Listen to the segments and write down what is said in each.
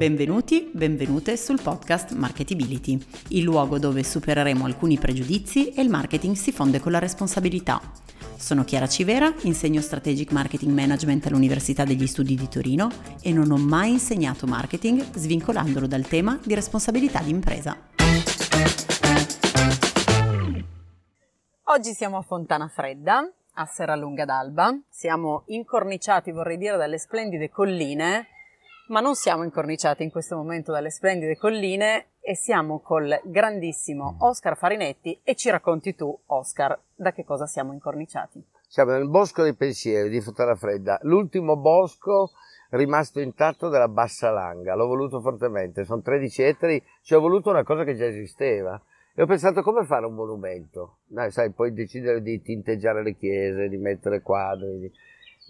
Benvenuti, benvenute sul podcast Marketability, il luogo dove supereremo alcuni pregiudizi e il marketing si fonde con la responsabilità. Sono Chiara Civera, insegno Strategic Marketing Management all'Università degli Studi di Torino e non ho mai insegnato marketing svincolandolo dal tema di responsabilità di impresa. Oggi siamo a Fontana Fredda, a Serralunga d'Alba. Siamo incorniciati, vorrei dire, dalle splendide colline ma non siamo incorniciati in questo momento dalle splendide colline e siamo col grandissimo Oscar Farinetti e ci racconti tu, Oscar, da che cosa siamo incorniciati. Siamo nel Bosco dei Pensieri di Fontana Fredda, l'ultimo bosco rimasto intatto della Bassa Langa, l'ho voluto fortemente, sono 13 ettari, ci ho voluto una cosa che già esisteva. E ho pensato come fare un monumento, Dai, sai, puoi decidere di tinteggiare le chiese, di mettere quadri, di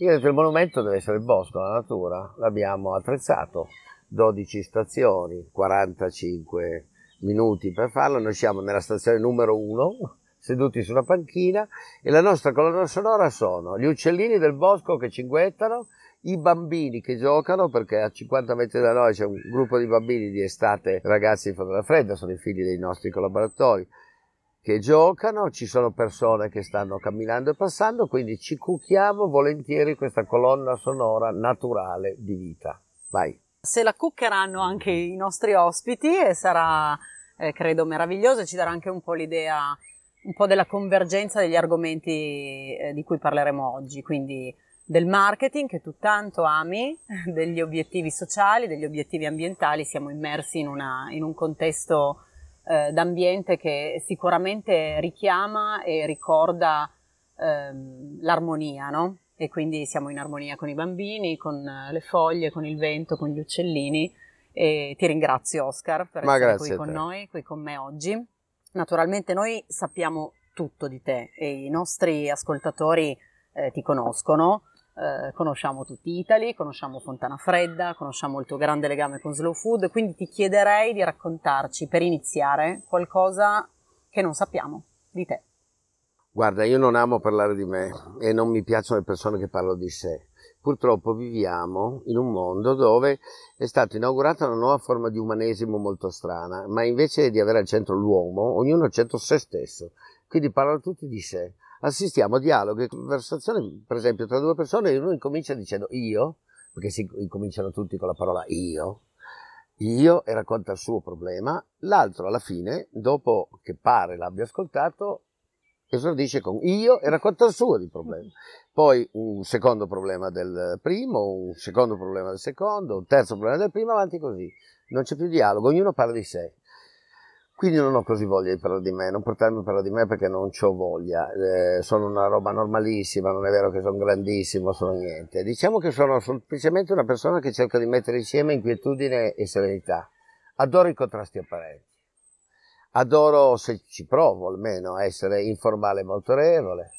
io ho detto il monumento deve essere il bosco, la natura, l'abbiamo attrezzato, 12 stazioni, 45 minuti per farlo, noi siamo nella stazione numero 1, seduti su una panchina e la nostra colonna sonora sono gli uccellini del bosco che cinguettano, i bambini che giocano, perché a 50 metri da noi c'è un gruppo di bambini di estate, ragazzi di Fontana Fredda, sono i figli dei nostri collaboratori, che giocano, ci sono persone che stanno camminando e passando, quindi ci cucchiamo volentieri questa colonna sonora naturale di vita. Vai. Se la cuccheranno anche i nostri ospiti e sarà, eh, credo, meraviglioso, ci darà anche un po' l'idea, un po' della convergenza degli argomenti eh, di cui parleremo oggi, quindi del marketing che tu tanto ami, degli obiettivi sociali, degli obiettivi ambientali, siamo immersi in, una, in un contesto eh, d'ambiente che sicuramente richiama e ricorda ehm, l'armonia, no? E quindi siamo in armonia con i bambini, con le foglie, con il vento, con gli uccellini. E ti ringrazio Oscar per Ma essere qui con noi, qui con me oggi. Naturalmente noi sappiamo tutto di te e i nostri ascoltatori eh, ti conoscono, eh, conosciamo tutti Italy, conosciamo Fontana Fredda, conosciamo il tuo grande legame con Slow Food, quindi ti chiederei di raccontarci per iniziare qualcosa che non sappiamo di te. Guarda, io non amo parlare di me e non mi piacciono le persone che parlano di sé. Purtroppo viviamo in un mondo dove è stata inaugurata una nuova forma di umanesimo molto strana, ma invece di avere al centro l'uomo, ognuno al centro se stesso. Quindi parlano tutti di sé assistiamo a dialoghi, conversazioni, per esempio, tra due persone, e uno incomincia dicendo io, perché si incominciano tutti con la parola io, io e racconta il suo problema, l'altro alla fine, dopo che pare l'abbia ascoltato, esordisce con io e racconta il suo di problema. Poi un secondo problema del primo, un secondo problema del secondo, un terzo problema del primo, avanti così. Non c'è più dialogo, ognuno parla di sé. Quindi non ho così voglia di parlare di me, non portarmi a parlare di me perché non ho voglia, eh, sono una roba normalissima, non è vero che sono grandissimo, sono niente. Diciamo che sono semplicemente una persona che cerca di mettere insieme inquietudine e serenità. Adoro i contrasti apparenti. Adoro, se ci provo almeno, essere informale ma autorevole.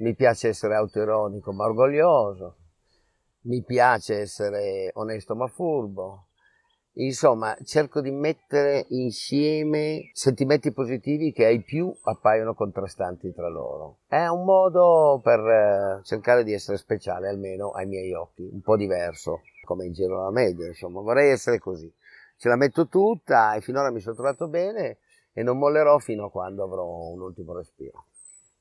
Mi piace essere autoironico ma orgoglioso. Mi piace essere onesto ma furbo Insomma, cerco di mettere insieme sentimenti positivi che ai più appaiono contrastanti tra loro. È un modo per eh, cercare di essere speciale, almeno ai miei occhi, un po' diverso, come in giro la media, insomma, vorrei essere così. Ce la metto tutta e finora mi sono trovato bene e non mollerò fino a quando avrò un ultimo respiro.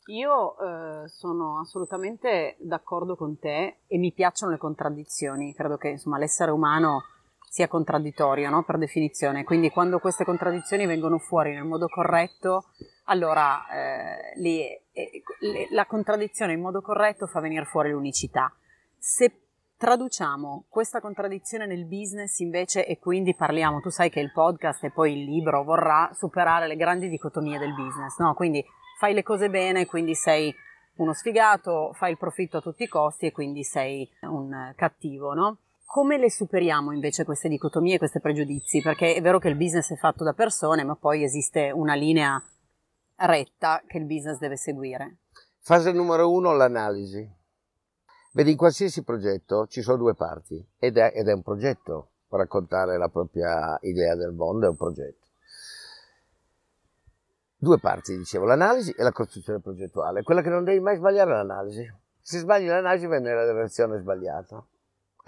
Io eh, sono assolutamente d'accordo con te e mi piacciono le contraddizioni. Credo che insomma, l'essere umano sia contraddittorio no? per definizione, quindi quando queste contraddizioni vengono fuori nel modo corretto, allora eh, li, eh, la contraddizione in modo corretto fa venire fuori l'unicità. Se traduciamo questa contraddizione nel business invece e quindi parliamo, tu sai che il podcast e poi il libro vorrà superare le grandi dicotomie del business, no? Quindi fai le cose bene, quindi sei uno sfigato, fai il profitto a tutti i costi e quindi sei un cattivo, no? Come le superiamo invece queste dicotomie, questi pregiudizi? Perché è vero che il business è fatto da persone, ma poi esiste una linea retta che il business deve seguire. Fase numero uno, l'analisi. Vedi, in qualsiasi progetto ci sono due parti ed è, ed è un progetto. Raccontare la propria idea del mondo è un progetto. Due parti, dicevo, l'analisi e la costruzione progettuale. Quella che non devi mai sbagliare è l'analisi. Se sbagli l'analisi viene nella direzione sbagliata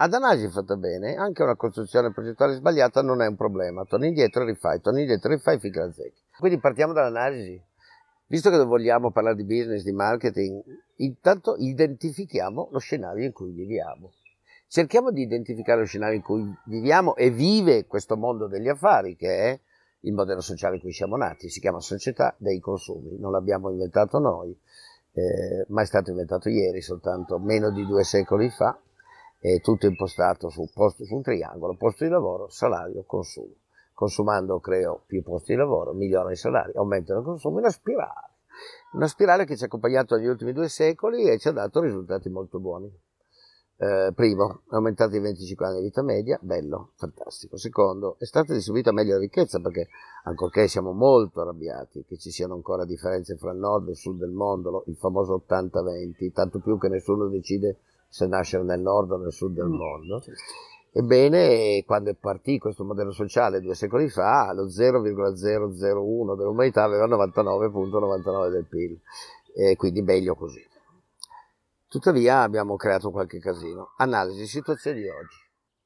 Ad analisi fatta bene, anche una costruzione progettuale sbagliata non è un problema. Torni indietro e rifai, torni indietro e rifai finché la zecchi. Quindi partiamo dall'analisi. Visto che vogliamo parlare di business, di marketing, intanto identifichiamo lo scenario in cui viviamo. Cerchiamo di identificare lo scenario in cui viviamo e vive questo mondo degli affari, che è il modello sociale in cui siamo nati. Si chiama società dei consumi, non l'abbiamo inventato noi, eh, ma è stato inventato ieri, soltanto meno di due secoli fa, è tutto impostato su, posto, su un triangolo, posto di lavoro, salario, consumo. Consumando creo più posti di lavoro, migliorano i salari, aumentano i consumi, una spirale. Una spirale che ci ha accompagnato negli ultimi due secoli e ci ha dato risultati molto buoni. Eh, primo, è aumentato di 25 anni di vita media, bello, fantastico. Secondo, è stata distribuita meglio la ricchezza perché, ancorché siamo molto arrabbiati che ci siano ancora differenze fra il nord e il sud del mondo, il famoso 80-20, tanto più che nessuno decide se nascere nel nord o nel sud del mm. mondo. Ebbene, quando è partito questo modello sociale due secoli fa, lo 0,001 dell'umanità aveva 99,99 del PIL, e quindi meglio così. Tuttavia abbiamo creato qualche casino. Analisi, situazione di oggi.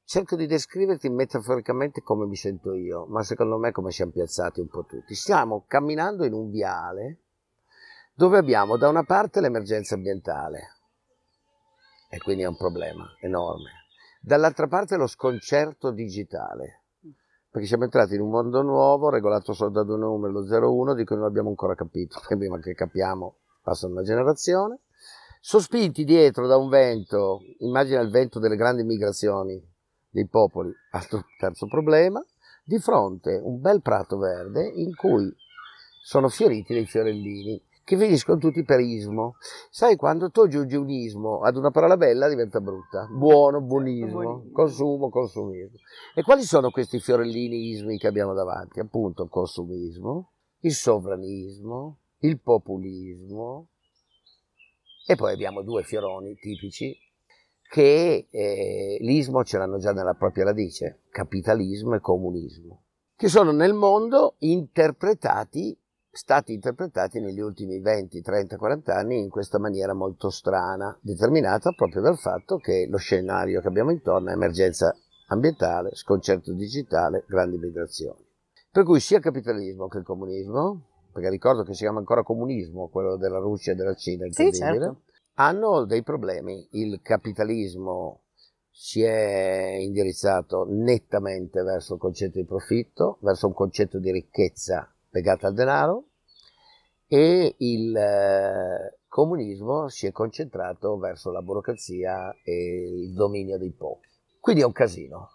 Cerco di descriverti metaforicamente come mi sento io, ma secondo me come siamo piazzati un po' tutti. Stiamo camminando in un viale dove abbiamo da una parte l'emergenza ambientale, e quindi è un problema enorme. Dall'altra parte lo sconcerto digitale, perché siamo entrati in un mondo nuovo, regolato solo da due numeri, lo 01, di cui non abbiamo ancora capito, prima che capiamo passa una generazione, sospinti dietro da un vento, immagina il vento delle grandi migrazioni dei popoli, altro terzo problema, di fronte un bel prato verde in cui sono fioriti dei fiorellini che finiscono tutti per ismo. Sai, quando tu aggiungi un ismo ad una parola bella diventa brutta. Buono, buonismo, buonismo. consumo, consumismo. E quali sono questi fiorellini ismi che abbiamo davanti? Appunto il consumismo, il sovranismo, il populismo. E poi abbiamo due fioroni tipici che eh, l'ismo ce l'hanno già nella propria radice, capitalismo e comunismo, che sono nel mondo interpretati stati interpretati negli ultimi 20, 30, 40 anni in questa maniera molto strana, determinata proprio dal fatto che lo scenario che abbiamo intorno è emergenza ambientale, sconcerto digitale, grandi migrazioni. Per cui sia il capitalismo che il comunismo, perché ricordo che si chiama ancora comunismo, quello della Russia e della Cina, sì, certo. hanno dei problemi. Il capitalismo si è indirizzato nettamente verso il concetto di profitto, verso un concetto di ricchezza legata al denaro e il eh, comunismo si è concentrato verso la burocrazia e il dominio dei pochi. Quindi è un casino.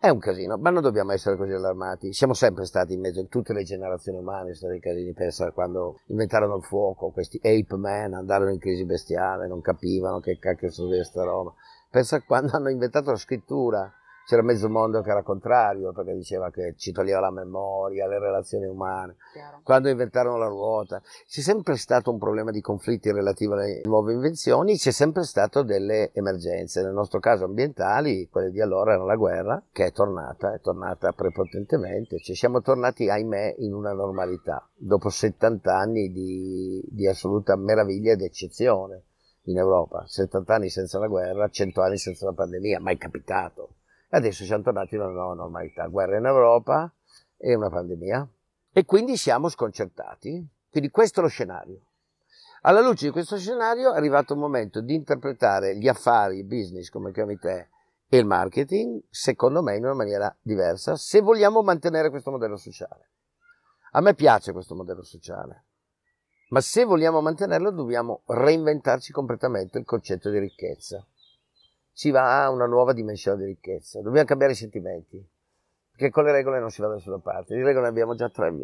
È un casino, ma non dobbiamo essere così allarmati. Siamo sempre stati in mezzo, tutte le generazioni umane, sono stati casini. Pensa quando inventarono il fuoco, questi ape man andarono in crisi bestiale, non capivano che cacchio fosse sta roba. Pensa quando hanno inventato la scrittura, c'era mezzo mondo che era contrario perché diceva che ci toglieva la memoria, le relazioni umane. Chiaro. Quando inventarono la ruota, c'è sempre stato un problema di conflitti relativi alle nuove invenzioni, c'è sempre stato delle emergenze, nel nostro caso ambientali, quelle di allora era la guerra, che è tornata, è tornata prepotentemente, ci siamo tornati, ahimè, in una normalità, dopo 70 anni di, di assoluta meraviglia ed eccezione in Europa, 70 anni senza la guerra, 100 anni senza la pandemia, mai capitato adesso siamo tornati una nuova normalità, guerra in Europa e una pandemia. E quindi siamo sconcertati. Quindi questo è lo scenario. Alla luce di questo scenario è arrivato il momento di interpretare gli affari, il business, come chiami te, e il marketing, secondo me, in una maniera diversa, se vogliamo mantenere questo modello sociale. A me piace questo modello sociale, ma se vogliamo mantenerlo dobbiamo reinventarci completamente il concetto di ricchezza si va a una nuova dimensione di ricchezza. Dobbiamo cambiare i sentimenti, perché con le regole non si va da nessuna parte. Di regole ne abbiamo già 3.000.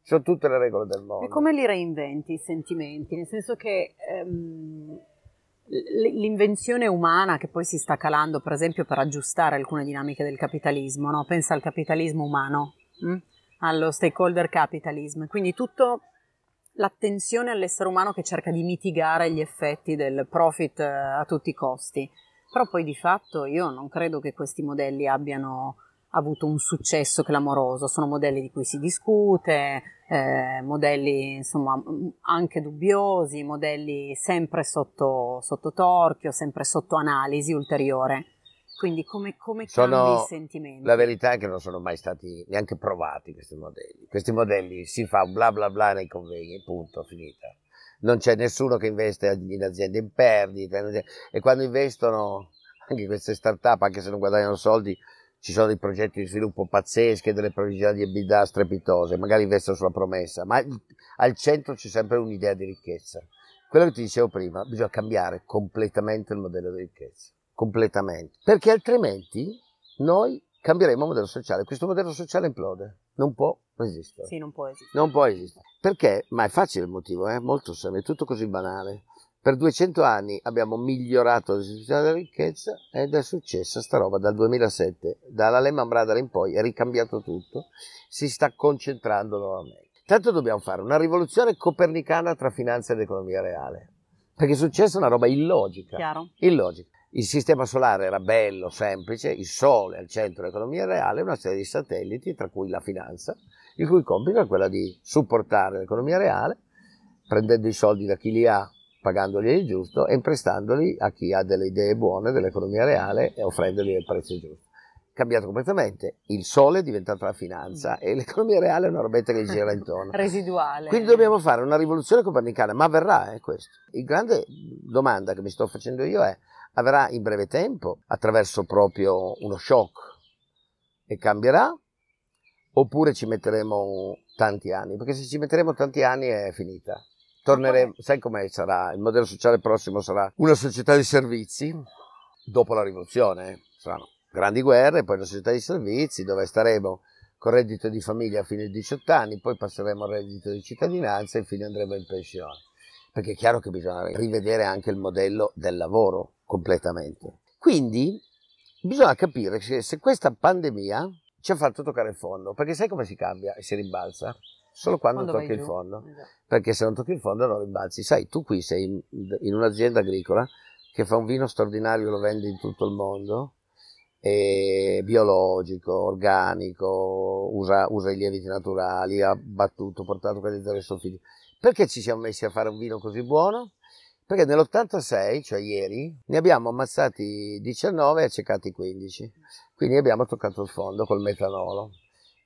Sono tutte le regole del mondo. E come li reinventi i sentimenti? Nel senso che ehm, l'invenzione umana che poi si sta calando, per esempio, per aggiustare alcune dinamiche del capitalismo, no? pensa al capitalismo umano, hm? allo stakeholder capitalism, quindi tutto l'attenzione all'essere umano che cerca di mitigare gli effetti del profit eh, a tutti i costi. Però poi di fatto io non credo che questi modelli abbiano avuto un successo clamoroso, sono modelli di cui si discute, eh, modelli insomma anche dubbiosi, modelli sempre sotto, sotto torchio, sempre sotto analisi ulteriore. Quindi come, come sono, i sentimenti? La verità è che non sono mai stati neanche provati questi modelli. Questi modelli si fa bla bla bla nei convegni, punto, finita. Non c'è nessuno che investe in aziende in perdita e quando investono anche queste start-up, anche se non guadagnano soldi, ci sono dei progetti di sviluppo pazzeschi, delle previsioni di EBITDA strepitose, magari investono sulla promessa, ma al centro c'è sempre un'idea di ricchezza. Quello che ti dicevo prima, bisogna cambiare completamente il modello di ricchezza completamente, perché altrimenti noi cambieremo modello sociale. Questo modello sociale implode, non può resistere. Sì, non può esistere. Non può esistere. Perché? Ma è facile il motivo, è eh? molto semplice, è tutto così banale. Per 200 anni abbiamo migliorato la distribuzione della ricchezza ed è successa sta roba dal 2007, dalla Lehman Brothers in poi, è ricambiato tutto, si sta concentrando nuovamente. Tanto dobbiamo fare una rivoluzione copernicana tra finanza ed economia reale, perché è successa una roba illogica. Chiaro. Illogica. Il sistema solare era bello, semplice, il Sole al centro dell'economia reale, una serie di satelliti, tra cui la finanza, il cui compito è quello di supportare l'economia reale, prendendo i soldi da chi li ha, pagandoli il giusto e imprestandoli a chi ha delle idee buone dell'economia reale e offrendogli il prezzo giusto. Cambiato completamente, il sole è diventato la finanza e l'economia reale è una robetta che gira intorno. Residuale. Quindi dobbiamo fare una rivoluzione copernicana, ma avverrà eh, questo. La grande domanda che mi sto facendo io è avverrà in breve tempo attraverso proprio uno shock e cambierà oppure ci metteremo tanti anni perché se ci metteremo tanti anni è finita. Torneremo sai come sarà il modello sociale prossimo sarà una società di servizi dopo la rivoluzione saranno grandi guerre poi una società di servizi dove staremo con reddito di famiglia fino ai 18 anni poi passeremo al reddito di cittadinanza e infine andremo in pensione. Perché è chiaro che bisogna rivedere anche il modello del lavoro completamente. Quindi bisogna capire che se questa pandemia ci ha fatto toccare il fondo, perché sai come si cambia e si rimbalza? Solo quando, quando tocchi il fondo, esatto. perché se non tocchi il fondo non rimbalzi. Sai, tu qui sei in, in un'azienda agricola che fa un vino straordinario, lo vende in tutto il mondo, biologico, organico, usa, usa, i lieviti naturali, ha battuto, portato quelli zero sulfidi. Perché ci siamo messi a fare un vino così buono? Perché nell'86, cioè ieri, ne abbiamo ammazzati 19 e accecati 15. Quindi abbiamo toccato il fondo col metanolo.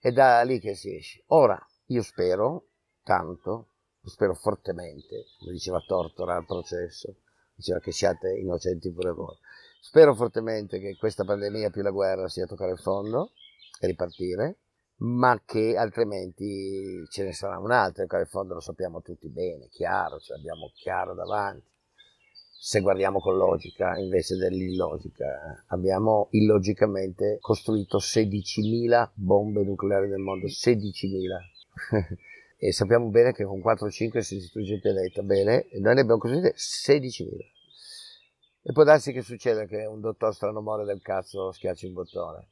È da lì che si esce. Ora, io spero, tanto, spero fortemente, come diceva Tortora al processo, diceva che siate innocenti pure voi. Spero fortemente che questa pandemia più la guerra sia toccare il fondo e ripartire, ma che altrimenti ce ne sarà un'altra, toccare il fondo lo sappiamo tutti bene, chiaro, ce l'abbiamo chiaro davanti se guardiamo con logica invece dell'illogica. Abbiamo illogicamente costruito 16.000 bombe nucleari nel mondo, 16.000. e sappiamo bene che con 4 o 5 si distrugge il pianeta. Bene, noi ne abbiamo costruite 16.000. E può darsi che succeda che un dottor strano muore del cazzo schiacci un bottone.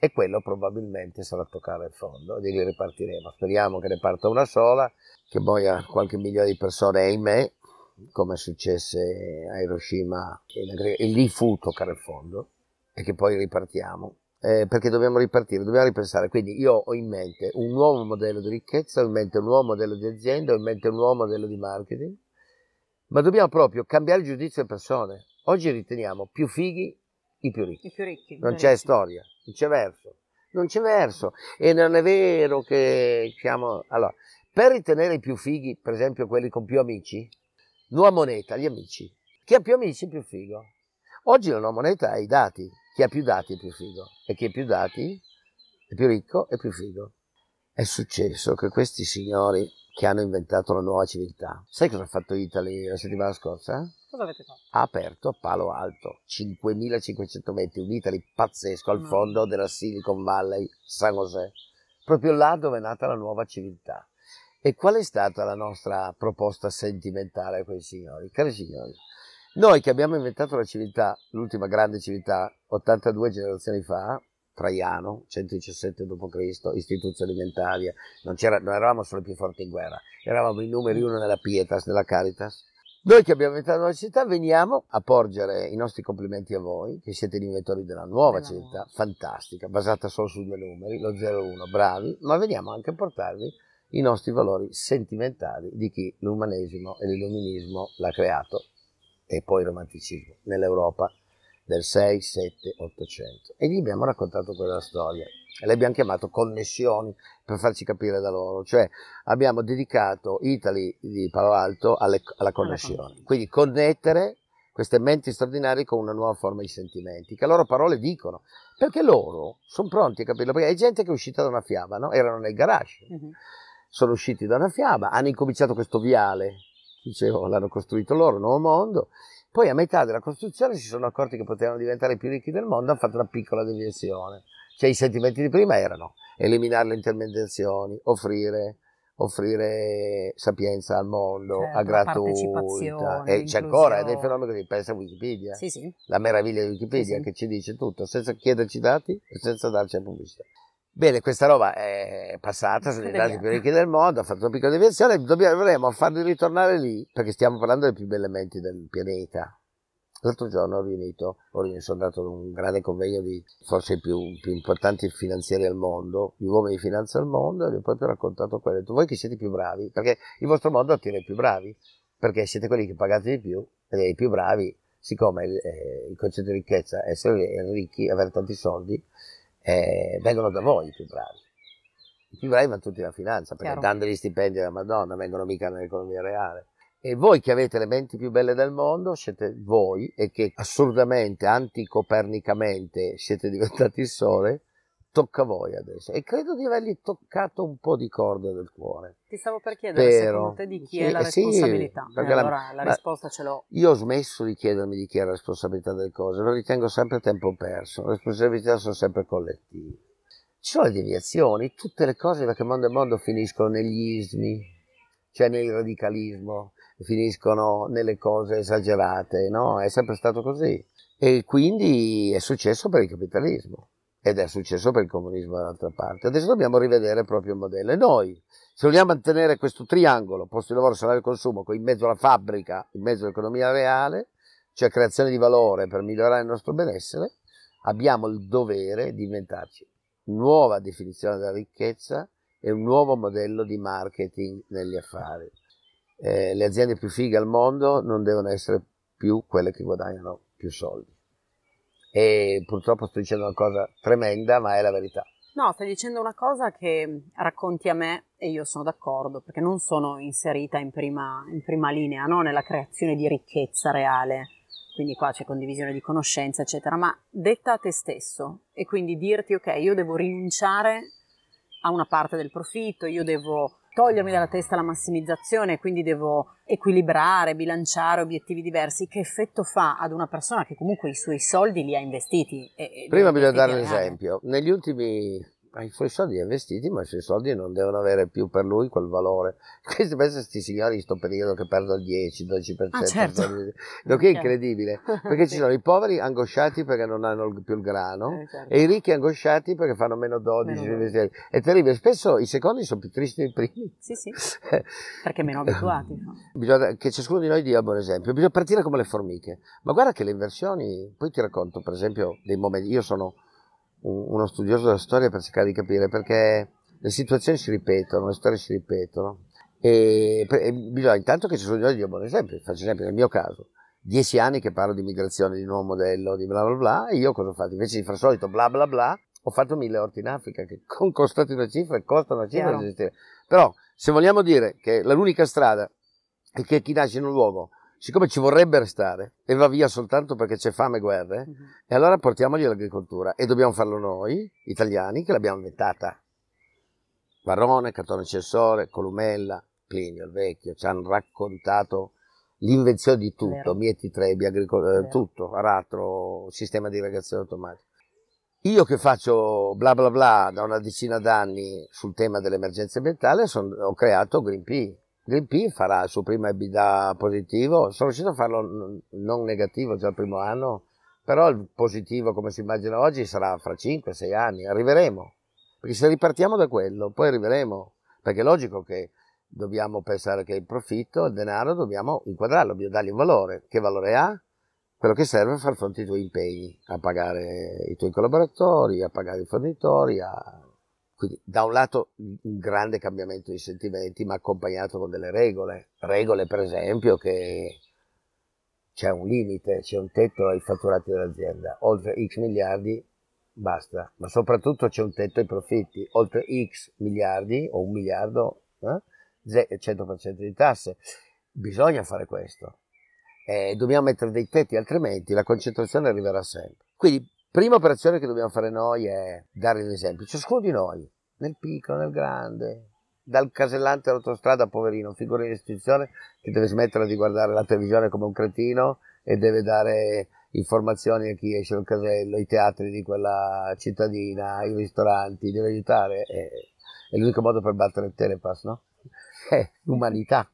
E quello probabilmente sarà toccare il fondo, di lì ripartiremo. Speriamo che ne parta una sola, che muoia qualche migliaio di persone, ahimè, come successe a Hiroshima, e lì fu toccare il fondo e che poi ripartiamo. Eh, perché dobbiamo ripartire, dobbiamo ripensare. Quindi io ho in mente un nuovo modello di ricchezza, ho in mente un nuovo modello di azienda, ho in mente un nuovo modello di marketing, ma dobbiamo proprio cambiare il giudizio delle persone. Oggi riteniamo più fighi i più ricchi. I più ricchi non c'è storia, non c'è verso. Non c'è verso. E non è vero che siamo... Allora, per ritenere i più fighi, per esempio quelli con più amici, Nuova moneta, gli amici. Chi ha più amici è più figo. Oggi la nuova moneta è i dati. Chi ha più dati è più figo. E chi ha più dati è più ricco e più figo. È successo che questi signori che hanno inventato la nuova civiltà, sai cosa ha fatto Italy la settimana scorsa? Cosa avete fatto? Ha aperto a Palo Alto 5500 metri, un Italy pazzesco al fondo della Silicon Valley, San José, proprio là dove è nata la nuova civiltà. E qual è stata la nostra proposta sentimentale a quei signori? Cari signori, noi che abbiamo inventato la civiltà, l'ultima grande civiltà, 82 generazioni fa, Traiano, 117 d.C., istituzione alimentaria, non, non, eravamo solo i più forti in guerra, eravamo i numeri uno nella Pietas, nella Caritas. Noi che abbiamo inventato la civiltà veniamo a porgere i nostri complimenti a voi, che siete gli inventori della nuova civiltà, fantastica, basata solo su due numeri, lo 0-1, bravi, ma veniamo anche a portarvi i nostri valori sentimentali di chi l'umanesimo e l'illuminismo l'ha creato e poi il romanticismo nell'Europa del 6, 7, 800 e gli abbiamo raccontato quella storia e le abbiamo chiamato connessioni per farci capire da loro, cioè abbiamo dedicato Italy di Palo Alto alle, alla connessione, quindi connettere queste menti straordinarie con una nuova forma di sentimenti, che a loro parole dicono, perché loro sono pronti a capirlo, perché è gente che è uscita da una fiaba, no? erano nel garage, uh-huh. Sono usciti da una fiaba, hanno incominciato questo viale, dicevo, l'hanno costruito loro, nuovo mondo, poi a metà della costruzione si sono accorti che potevano diventare i più ricchi del mondo, hanno fatto una piccola deviazione. Cioè i sentimenti di prima erano eliminare le intermediazioni, offrire, offrire sapienza al mondo certo, a gratuita. E c'è ancora, ed è il fenomeno che pensa a Wikipedia. Sì, sì. La meraviglia di Wikipedia sì, che ci dice tutto, senza chiederci dati e senza darci la pubblicità. Bene, questa roba è passata, sono diventati più ricchi del mondo, ha fatto una piccola deviazione, dovremmo farli ritornare lì, perché stiamo parlando dei più belli menti del pianeta. L'altro giorno ho riunito, ho riunito, sono andato ad un grande convegno di forse i più, più, importanti finanzieri al mondo, gli uomini di finanza al mondo, e gli ho proprio raccontato quello. Ho detto, voi che siete più bravi, perché il vostro mondo attira i più bravi, perché siete quelli che pagate di più, ed i più bravi, siccome eh, il concetto di ricchezza è essere ricchi, avere tanti soldi, eh, vengono da voi i più bravi. I più bravi vanno tutti alla finanza, perché Chiaro. dando gli stipendi alla Madonna vengono mica nell'economia reale. E voi che avete le menti più belle del mondo siete voi e che assurdamente, anticopernicamente siete diventati il sole, tocca a voi adesso. E credo di avergli toccato un po' di corde del cuore. Ti stavo per chiedere Però, secondo te di chi sì, è la responsabilità. Sì, allora la, la risposta ce l'ho. Io ho smesso di chiedermi di chi è la responsabilità delle cose, lo ritengo sempre tempo perso. Le responsabilità sono sempre collettive. Ci sono le deviazioni, tutte le cose da che mondo e mondo finiscono negli ismi, cioè nel radicalismo, finiscono nelle cose esagerate, no? È sempre stato così. E quindi è successo per il capitalismo ed è successo per il comunismo dall'altra parte. Adesso dobbiamo rivedere proprio il modello. E noi, se vogliamo mantenere questo triangolo, posto di lavoro, salario e consumo, in mezzo alla fabbrica, in mezzo all'economia reale, cioè creazione di valore per migliorare il nostro benessere, abbiamo il dovere di inventarci nuova definizione della ricchezza e un nuovo modello di marketing negli affari. Eh, le aziende più fighe al mondo non devono essere più quelle che guadagnano più soldi e purtroppo sto dicendo una cosa tremenda, ma è la verità. No, stai dicendo una cosa che racconti a me e io sono d'accordo, perché non sono inserita in prima, in prima linea no? nella creazione di ricchezza reale, quindi qua c'è condivisione di conoscenza, eccetera, ma detta a te stesso e quindi dirti ok, io devo rinunciare a una parte del profitto, io devo togliermi dalla testa la massimizzazione, quindi devo equilibrare, bilanciare obiettivi diversi, che effetto fa ad una persona che comunque i suoi soldi li ha investiti? E, Prima bisogna dare un esempio. Negli ultimi ha i suoi soldi investiti, ma i suoi soldi non devono avere più per lui quel valore. Questi pensa questi signori in questo periodo che perdono il 10-12%. Ah, certo. Lo che è incredibile, perché ci sono i poveri angosciati perché non hanno più il grano eh, certo. e i ricchi angosciati perché fanno meno 12. Meno è terribile, spesso i secondi sono più tristi dei primi. Sì, sì, perché meno abituati. Bisogna che ciascuno di noi dia un buon esempio, bisogna partire come le formiche. Ma guarda che le inversioni, poi ti racconto per esempio dei momenti, io sono uno studioso della storia per cercare di capire perché le situazioni si ripetono, le storie si ripetono. E, e bisogna intanto che ci sono di un buon esempio, faccio esempio nel mio caso, dieci anni che parlo di migrazione, di nuovo modello, di bla bla bla e io cosa ho fatto? Invece di fare solito bla bla bla ho fatto mille orti in Africa che con costati una cifra e costano una cifra però se vogliamo dire che l'unica strada è che chi nasce in un luogo siccome ci vorrebbe restare e va via soltanto perché c'è fame e guerre, uh-huh. e allora portiamogli l'agricoltura e dobbiamo farlo noi, italiani, che l'abbiamo inventata. Varrone, Catone Cessore, Columella, Plinio il Vecchio ci hanno raccontato l'invenzione di tutto, Vero. mieti trebi, agricol- eh, tutto, aratro, sistema di irrigazione automatico. Io che faccio bla bla bla da una decina d'anni sul tema dell'emergenza ambientale son, ho creato Greenpeace Greenpeace farà il suo primo EBITDA positivo, sono riuscito a farlo non negativo già il primo anno, però il positivo come si immagina oggi sarà fra 5-6 anni, arriveremo, perché se ripartiamo da quello poi arriveremo, perché è logico che dobbiamo pensare che il profitto, il denaro, dobbiamo inquadrarlo, dobbiamo dargli un valore, che valore ha? Quello che serve a far fronte ai tuoi impegni, a pagare i tuoi collaboratori, a pagare i fornitori, a quindi da un lato un grande cambiamento di sentimenti, ma accompagnato con delle regole. Regole, per esempio, che c'è un limite, c'è un tetto ai fatturati dell'azienda, oltre X miliardi basta, ma soprattutto c'è un tetto ai profitti, oltre X miliardi o un miliardo, eh? 100% di tasse. Bisogna fare questo. Eh, dobbiamo mettere dei tetti, altrimenti la concentrazione arriverà sempre. Quindi, prima operazione che dobbiamo fare noi è dare l'esempio, ciascuno di noi, nel piccolo, nel grande, dal casellante all'autostrada, poverino, figura in istituzione che deve smettere di guardare la televisione come un cretino e deve dare informazioni a chi esce dal casello, i teatri di quella cittadina, i ristoranti, deve aiutare. È, è l'unico modo per battere il telepass, no? È l'umanità.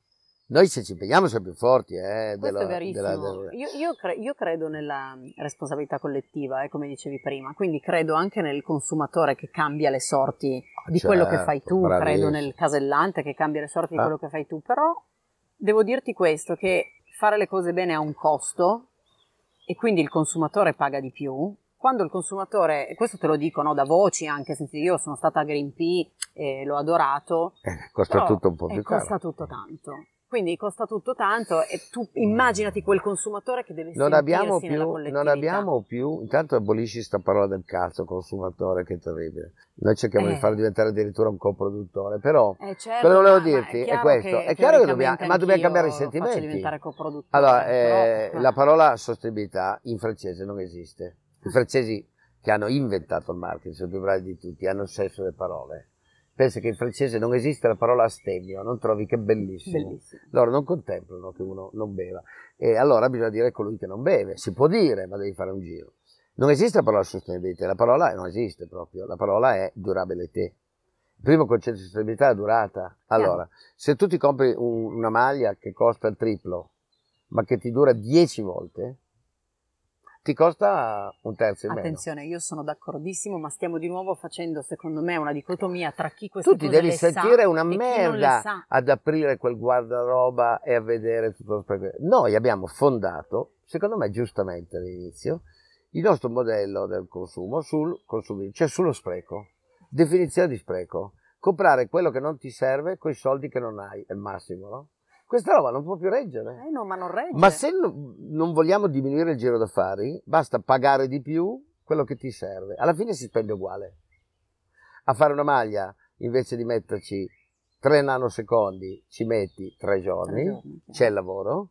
Noi se ci impegniamo siamo più forti. Eh, Questo della, è verissimo. Della, della... Io, io, cre- io, credo nella responsabilità collettiva, eh, come dicevi prima, quindi credo anche nel consumatore che cambia le sorti ah, di certo, quello che fai tu, bravissimo. credo nel casellante che cambia le sorti ah. di quello che fai tu, però devo dirti questo, che fare le cose bene ha un costo e quindi il consumatore paga di più, quando il consumatore, e questo te lo dico no, da voci anche, senti, io sono stata a Green P e l'ho adorato, eh, costa tutto un po' più caro. Costa tutto tanto. Quindi costa tutto tanto e tu immaginati quel consumatore che deve non abbiamo più, Non abbiamo più, intanto abolisci questa parola del cazzo consumatore che è terribile. Noi cerchiamo eh. di farlo diventare addirittura un coproduttore, però eh certo, quello che volevo dirti è, è questo, è chiaro che dobbiamo, ma dobbiamo cambiare i sentimenti. Allora, eh, però, la parola sostenibilità in francese non esiste. I francesi che hanno inventato il marketing, sono più bravi di tutti, hanno il senso delle parole pensa che in francese non esiste la parola astemio, non trovi che bellissimo. bellissimo. Loro non contemplano che uno non beva. E allora bisogna dire colui che non beve. Si può dire, ma devi fare un giro. Non esiste la parola sostenibilità, la parola non esiste proprio, la parola è durabilité. Il primo concetto di sostenibilità è durata. Allora, se tu ti compri un, una maglia che costa il triplo, ma che ti dura 10 volte, ti costa un terzo in meno. Attenzione, io sono d'accordissimo, ma stiamo di nuovo facendo, secondo me, una dicotomia tra chi queste tu ti devi sentire una merda ad aprire quel guardaroba e a vedere tutto lo spreco. Noi abbiamo fondato, secondo me giustamente all'inizio, il nostro modello del consumo sul consumo, cioè sullo spreco. Definizione di spreco. Comprare quello che non ti serve con i soldi che non hai, è il massimo, no? Questa roba non può più reggere. Eh no, ma non regge. Ma se no, non vogliamo diminuire il giro d'affari, basta pagare di più quello che ti serve. Alla fine si spende uguale. A fare una maglia, invece di metterci 3 nanosecondi, ci metti 3 giorni, giorni c'è il lavoro,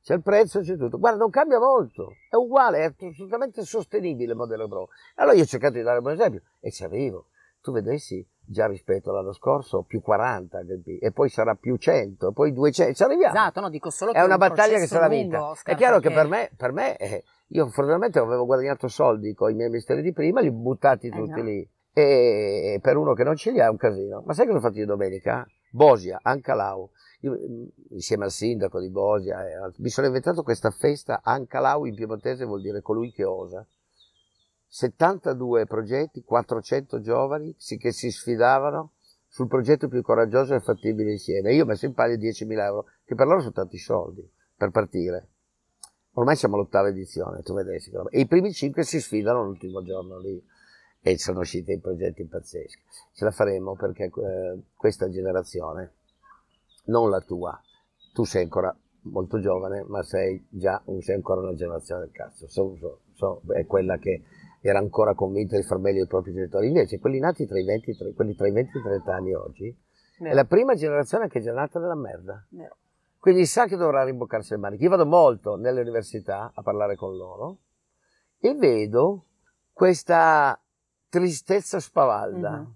c'è il prezzo, c'è tutto. Guarda, non cambia molto, è uguale, è assolutamente sostenibile il modello Pro. Allora io ho cercato di dare un buon esempio e ci arrivo. Tu vedessi già rispetto all'anno scorso più 40 e poi sarà più 100 e poi 200 ci arriviamo. Esatto no dico solo è una battaglia che sarà vinta. è chiaro che, che per me, per me eh, io fortunatamente avevo guadagnato soldi con i miei misteri di prima li ho buttati eh, tutti no. lì. E per uno che non ce li ha è un casino. Ma sai cosa ho fatto io domenica? Bosia, Ancalau io, mm, insieme al sindaco di Bosia eh, mi sono inventato questa festa Ancalau in piemontese vuol dire colui che osa 72 progetti, 400 giovani che si sfidavano sul progetto più coraggioso e fattibile insieme. Io ho messo in palio 10.000 euro, che per loro sono tanti soldi per partire. Ormai siamo all'ottava edizione, tu vedessi. E i primi 5 si sfidano l'ultimo giorno lì e sono usciti dei progetti pazzeschi. Ce la faremo perché eh, questa generazione, non la tua, tu sei ancora molto giovane, ma sei già sei ancora una generazione del cazzo. So, so, so, è quella che era ancora convinto di far meglio i propri genitori. Invece quelli nati tra i 20, tra, quelli tra i 20 e i 30 anni oggi Vero. è la prima generazione che è già nata nella merda. Vero. Quindi sa che dovrà rimboccarsi le maniche. Io vado molto nelle università a parlare con loro e vedo questa tristezza spavalda, mm-hmm.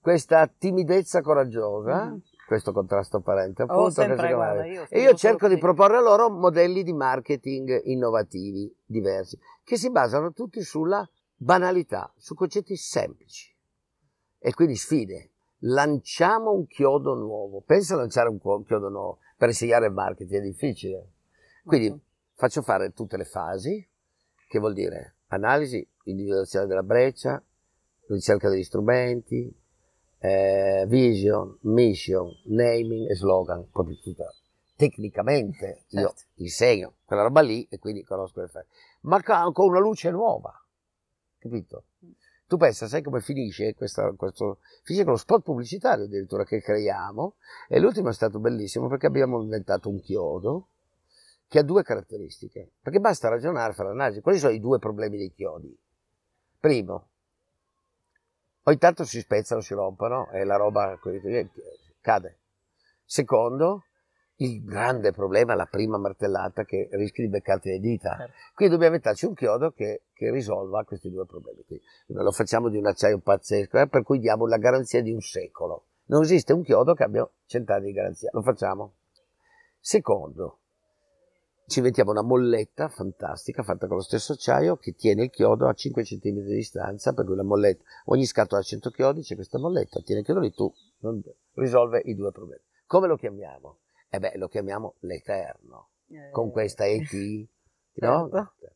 questa timidezza coraggiosa, mm-hmm. Questo contrasto apparente appunto. Oh, sempre, guarda, io e io cerco di proporre loro modelli di marketing innovativi, diversi, che si basano tutti sulla banalità, su concetti semplici. E quindi sfide. Lanciamo un chiodo nuovo. Pensa a lanciare un chiodo nuovo per insegnare il marketing, è difficile. Quindi faccio fare tutte le fasi, che vuol dire analisi, individuazione della breccia, ricerca degli strumenti, eh, vision, mission, naming e slogan, proprio tutta. Tecnicamente certo. io insegno quella roba lì e quindi conosco le ma con una luce nuova capito? Tu pensa, sai come finisce questa, questo? Finisce con lo spot pubblicitario addirittura che creiamo e l'ultimo è stato bellissimo perché abbiamo inventato un chiodo che ha due caratteristiche, perché basta ragionare, fare l'analisi. Quali sono i due problemi dei chiodi? Primo, ogni tanto si spezzano, si rompono e la roba cade. Secondo, il grande problema è la prima martellata che rischi di beccarti le dita. Certo. Quindi dobbiamo metterci un chiodo che, che, risolva questi due problemi. Quindi lo facciamo di un acciaio pazzesco, eh, per cui diamo la garanzia di un secolo. Non esiste un chiodo che abbia cent'anni di garanzia. Lo facciamo. Secondo, ci mettiamo una molletta fantastica fatta con lo stesso acciaio che tiene il chiodo a 5 cm di distanza, per cui la molletta, ogni scatola ha 100 chiodi, c'è questa molletta, tiene il chiodo lì, tu non, risolve i due problemi. Come lo chiamiamo? Eh beh, lo chiamiamo l'Eterno, eh, con questa ET, no? Certo.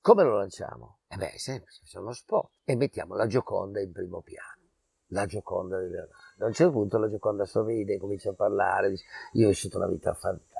Come lo lanciamo? Eh beh, è semplice, facciamo uno spot e mettiamo la Gioconda in primo piano. La Gioconda di Leonardo. A un certo punto la Gioconda sorride, comincia a parlare, dice, io ho vissuto una vita fantastica,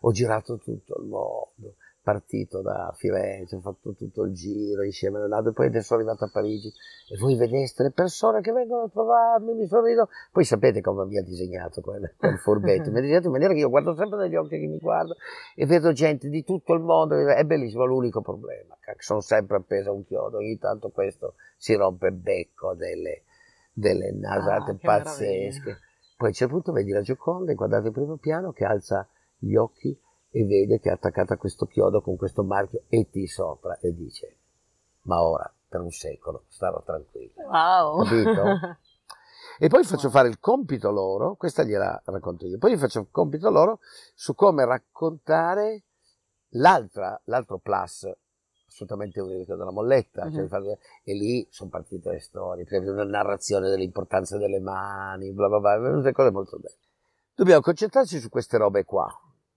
ho girato tutto il mondo, partito da Firenze, ho fatto tutto il giro insieme a Leonardo e poi adesso sono arrivato a Parigi e voi vedeste le persone che vengono a trovarmi, mi sorridono. Poi sapete come mi ha disegnato quel, quel furbetto, mi ha disegnato in maniera che io guardo sempre negli occhi che mi guarda e vedo gente di tutto il mondo, è bellissimo, l'unico problema, sono sempre appeso a un chiodo, ogni tanto questo si rompe il becco delle, delle nasate ah, pazzesche. Poi a un certo punto vedi la Gioconda, guardate il primo piano che alza gli occhi e vede che è attaccata a questo chiodo con questo marchio ET sopra e dice ma ora per un secolo starò tranquillo. Wow. Capito? E poi faccio fare il compito loro, questa gliela racconto io, poi gli faccio il compito loro su come raccontare l'altro plus assolutamente unico della molletta, uh-huh. cioè, mhm. e lì sono partite le storie, per esempio una narrazione dell'importanza delle mani, bla bla bla, tutte cose molto belle. Dobbiamo concentrarci su queste robe qua,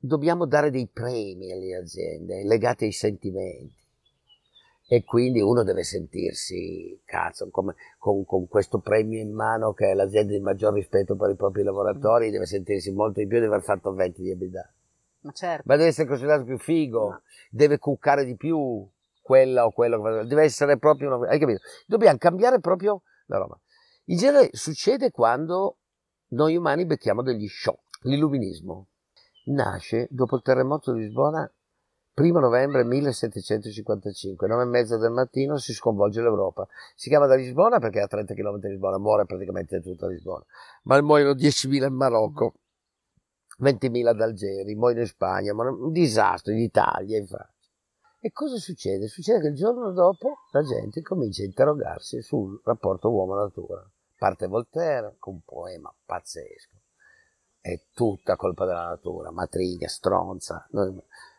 dobbiamo dare dei premi alle aziende legati ai sentimenti. E quindi uno deve sentirsi, cazzo, come, con, con, questo premio in mano che è l'azienda di maggior rispetto per i propri lavoratori, mm. deve sentirsi molto di più di aver fatto 20 di abilità. Ma certo. Ma deve essere considerato più figo, no. deve cuccare di più quella o quello che deve essere proprio una, hai capito? Dobbiamo cambiare proprio la roba. In genere succede quando noi umani becchiamo degli shock. L'illuminismo nasce dopo il terremoto di Lisbona 1 novembre 1755, 9 e mezza del mattino si sconvolge l'Europa. Si chiama da Lisbona perché è a 30 km di Lisbona, muore praticamente tutta Lisbona. Ma muoiono 10.000 in Marocco, 20.000 ad Algeri, muoiono in Spagna, un disastro in Italia, in Francia. E cosa succede? Succede che il giorno dopo la gente comincia a interrogarsi sul rapporto uomo-natura. Parte Voltaire con un poema pazzesco è tutta colpa della natura, matrigna, stronza.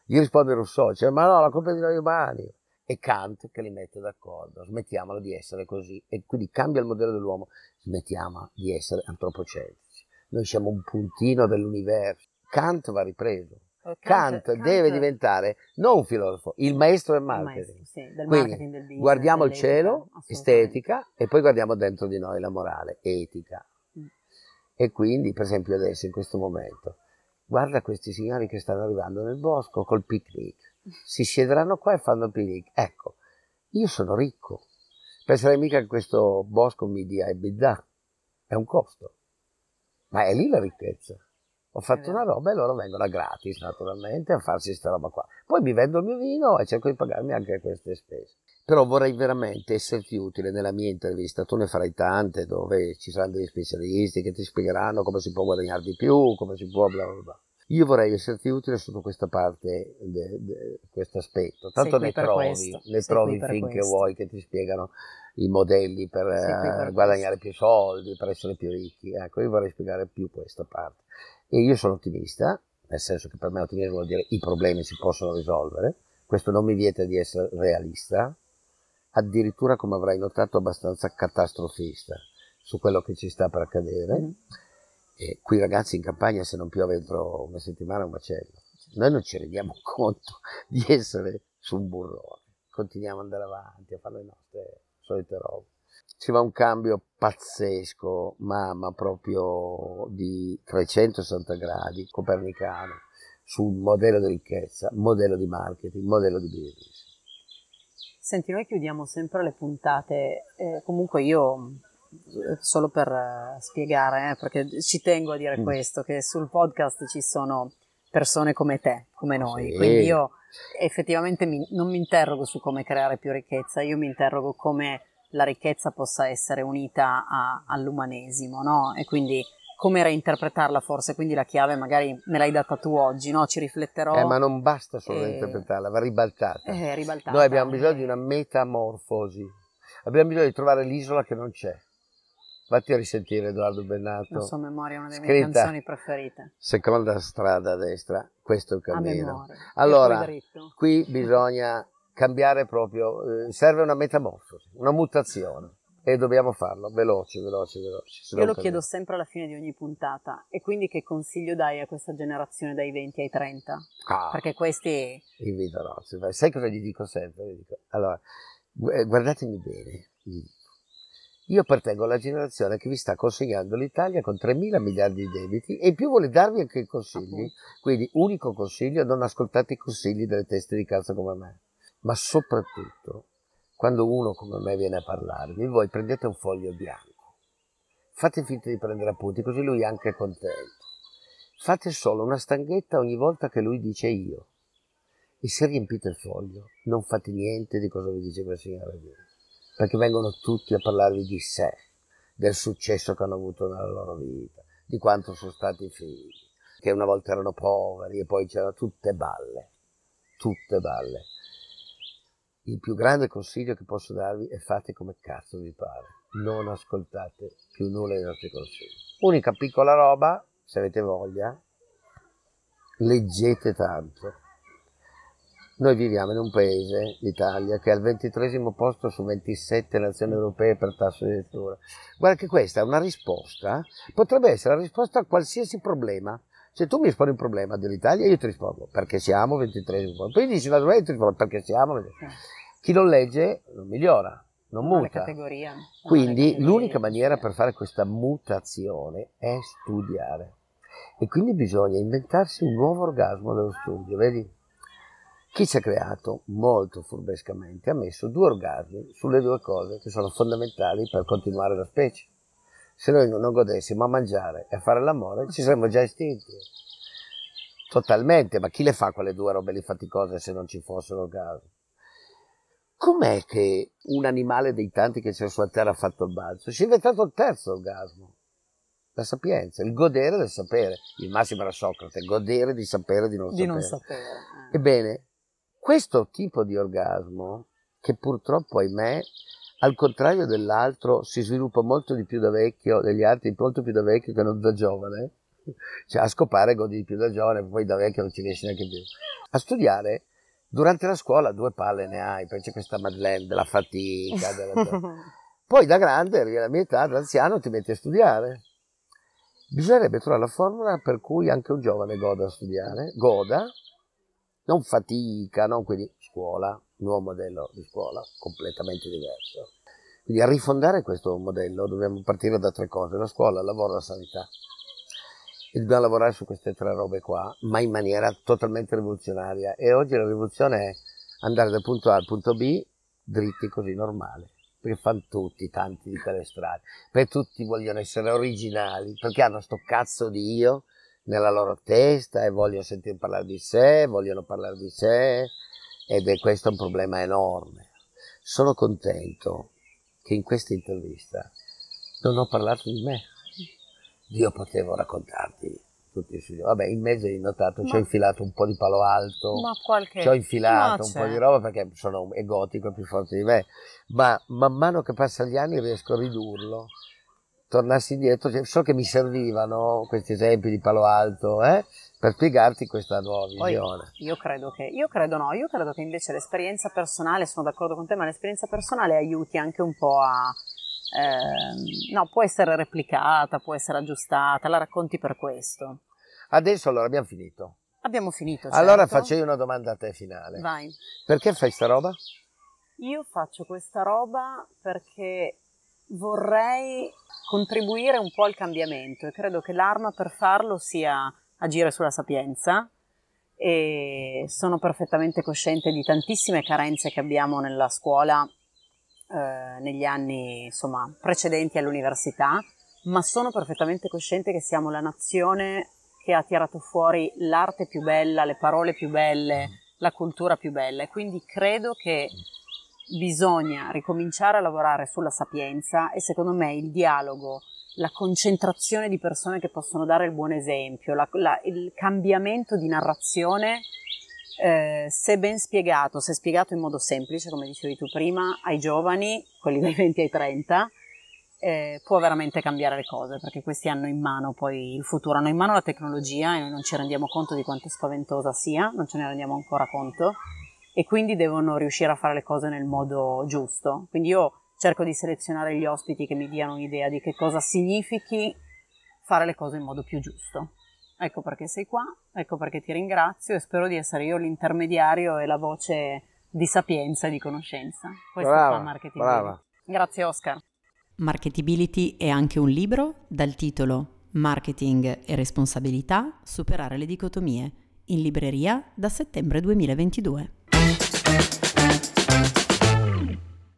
Gli risponde Rousseau, cioè, ma no, la colpa è di noi umani. E Kant che li mette d'accordo, smettiamola di essere così. E quindi cambia il modello dell'uomo, smettiamo di essere antropocentrici. Noi siamo un puntino dell'universo. Kant va ripreso. Kant, Kant, Kant, deve diventare non un filosofo, il maestro del marketing. Maestro, sì, del Quindi, marketing del business, guardiamo il cielo, estetica, e poi guardiamo dentro di noi la morale, etica. E quindi, per esempio adesso, in questo momento, guarda questi signori che stanno arrivando nel bosco col picnic. Si siederanno qua e fanno il picnic. Ecco, io sono ricco. Penserai mica che questo bosco mi dia EBITDA. È un costo. Ma è lì la ricchezza. Ho fatto una roba e loro vengono a gratis, naturalmente, a farsi questa roba qua. Poi mi vendo il mio vino e cerco di pagarmi anche queste spese però vorrei veramente esserti utile nella mia intervista. Tu ne farai tante dove ci saranno degli specialisti che ti spiegheranno come si può guadagnare di più, come si può bla bla bla. Io vorrei esserti utile sotto questa parte, questo aspetto. Tanto ne trovi, ne trovi finché questo. vuoi che ti spiegano i modelli per, per uh, guadagnare più soldi, per essere più ricchi. Ecco, io vorrei spiegare più questa parte. E io sono ottimista, nel senso che per me ottimismo vuol dire i problemi si possono risolvere. Questo non mi vieta di essere realista, addirittura come avrai notato abbastanza catastrofista su quello che ci sta per accadere. Mm. E qui ragazzi in campagna se non piove entro una settimana è un macello. Noi non ci rendiamo conto di essere su un burrone. Continuiamo ad andare avanti a fare le nostre solite robe. Ci va un cambio pazzesco, ma, ma proprio di 360 gradi, copernicano, sul modello di ricchezza, modello di marketing, modello di business. Senti, noi chiudiamo sempre le puntate, eh, comunque io, eh, solo per uh, spiegare, eh, perché ci tengo a dire mm. questo, che sul podcast ci sono persone come te, come noi. Sì. Quindi io effettivamente mi, non mi interrogo su come creare più ricchezza, io mi interrogo come la ricchezza possa essere unita a, all'umanesimo, no? E quindi come reinterpretarla forse, quindi la chiave magari me l'hai data tu oggi, no? Ci rifletterò. Eh, ma non basta solo e... reinterpretarla, va ribaltata. Eh, ribaltata. Noi abbiamo bisogno di una metamorfosi, abbiamo bisogno di trovare l'isola che non c'è. Vatti a risentire Edoardo Bennato. La sua memoria è una delle mie canzoni preferite. Seconda strada a destra, questo è il cammino. Allora, qui bisogna cambiare proprio, eh, serve una metamorfosi, una mutazione e dobbiamo farlo, veloce, veloce, veloce. Io lo chiedo sempre alla fine di ogni puntata e quindi che consiglio dai a questa generazione dai 20 ai 30? Ah, Perché questi... Invito Rozzi, sai cosa gli dico sempre? Gli dico, allora, eh, guardatemi bene, io appartengo alla generazione che vi sta consegnando l'Italia con 3 mila miliardi di debiti e in più vuole darvi anche i consigli. Quindi, unico consiglio, non ascoltate i consigli delle teste di cazzo come me. Ma soprattutto, quando uno come me viene a parlarvi, voi prendete un foglio bianco. Fate finta di prendere appunti, così lui è anche contento. Fate solo una stanghetta ogni volta che lui dice io. E se riempite il foglio, non fate niente di cosa vi dice quel signore lì perché vengono tutti a parlarvi di sé, del successo che hanno avuto nella loro vita, di quanto sono stati figli, che una volta erano poveri e poi c'erano tutte balle, tutte balle. Il più grande consiglio che posso darvi è fate come cazzo vi pare, non ascoltate più nulla dei nostri consigli. Unica piccola roba, se avete voglia, leggete tanto noi viviamo in un paese, l'Italia, che è al ventitresimo posto su 27 nazioni europee per tasso di lettura. Guarda che questa è una risposta, potrebbe essere la risposta a qualsiasi problema. Se tu mi esponi un problema dell'Italia, io ti rispondo perché siamo 23 Poi dici una domanda, io ti rispondo perché siamo. Chi non legge non migliora, non muta. Quindi l'unica maniera per fare questa mutazione è studiare. E quindi bisogna inventarsi un nuovo orgasmo dello studio, vedi? Chi ci ha creato molto furbescamente ha messo due orgasmi sulle due cose che sono fondamentali per continuare la specie. Se noi non godessimo a mangiare e a fare l'amore, ci saremmo già estinti. Totalmente, ma chi le fa quelle due robe lì faticose se non ci fosse l'orgasmo? Com'è che un animale dei tanti che c'è sulla Terra ha fatto il balzo? Si è inventato il terzo orgasmo, la sapienza, il godere del sapere. Il massimo era Socrate, godere di sapere di non di sapere. Non sapere. Eh. Ebbene, questo tipo di orgasmo, che purtroppo, ahimè, al contrario dell'altro, si sviluppa molto di più da vecchio, degli altri molto più da vecchio che non da giovane, cioè a scopare godi di più da giovane, poi da vecchio non ci riesci neanche più. A studiare, durante la scuola due palle ne hai, poi c'è questa Madeleine della fatica, della... poi da grande, arrivi alla mia età, da anziano ti metti a studiare. Bisognerebbe trovare la formula per cui anche un giovane goda a studiare, goda, non fatica, non quindi scuola, nuovo modello di scuola completamente diverso. Quindi a rifondare questo modello dobbiamo partire da tre cose, la scuola, il lavoro e la sanità. E dobbiamo lavorare su queste tre robe qua, ma in maniera totalmente rivoluzionaria. E oggi la rivoluzione è andare dal punto A al punto B dritti così normale. Perché fanno tutti tanti di quelle strade. Perché tutti vogliono essere originali, perché hanno sto cazzo di io nella loro testa e vogliono sentire parlare di sé, vogliono parlare di sé ed è questo un problema enorme. Sono contento che in questa intervista non ho parlato di me. Io potevo raccontarti tutti i suoi... Vabbè, in mezzo hai notato, ci ho infilato un po' di palo alto, ma qualche... ci ho infilato no, un po' di roba perché sono egotico e più forte di me, ma man mano che passano gli anni riesco a ridurlo tornassi indietro, cioè, so che mi servivano questi esempi di Palo Alto eh, per spiegarti questa nuova visione. Poi, io credo che, io credo no, io credo che invece l'esperienza personale, sono d'accordo con te, ma l'esperienza personale aiuti anche un po' a, eh, no, può essere replicata, può essere aggiustata, la racconti per questo. Adesso allora abbiamo finito. Abbiamo finito. Certo. Allora faccio io una domanda a te finale. Vai. Perché fai sta roba? Io faccio questa roba perché vorrei contribuire un po' al cambiamento e credo che l'arma per farlo sia agire sulla sapienza e sono perfettamente cosciente di tantissime carenze che abbiamo nella scuola eh, negli anni insomma, precedenti all'università, ma sono perfettamente cosciente che siamo la nazione che ha tirato fuori l'arte più bella, le parole più belle, la cultura più bella. E quindi credo che bisogna ricominciare a lavorare sulla sapienza e secondo me il dialogo, la concentrazione di persone che possono dare il buon esempio, la, la, il cambiamento di narrazione, eh, se ben spiegato, se spiegato in modo semplice, come dicevi tu prima, ai giovani, quelli dai 20 ai 30, eh, può veramente cambiare le cose, perché questi hanno in mano poi il futuro, hanno in mano la tecnologia e noi non ci rendiamo conto di quanto spaventosa sia, non ce ne rendiamo ancora conto e quindi devono riuscire a fare le cose nel modo giusto. Quindi io cerco di selezionare gli ospiti che mi diano un'idea di che cosa significhi fare le cose in modo più giusto. Ecco perché sei qua, ecco perché ti ringrazio e spero di essere io l'intermediario e la voce di sapienza e di conoscenza. Questo brava, fa marketing. Brava. Grazie Oscar. Marketability è anche un libro dal titolo Marketing e responsabilità, superare le dicotomie, in libreria da settembre 2022. Thank you.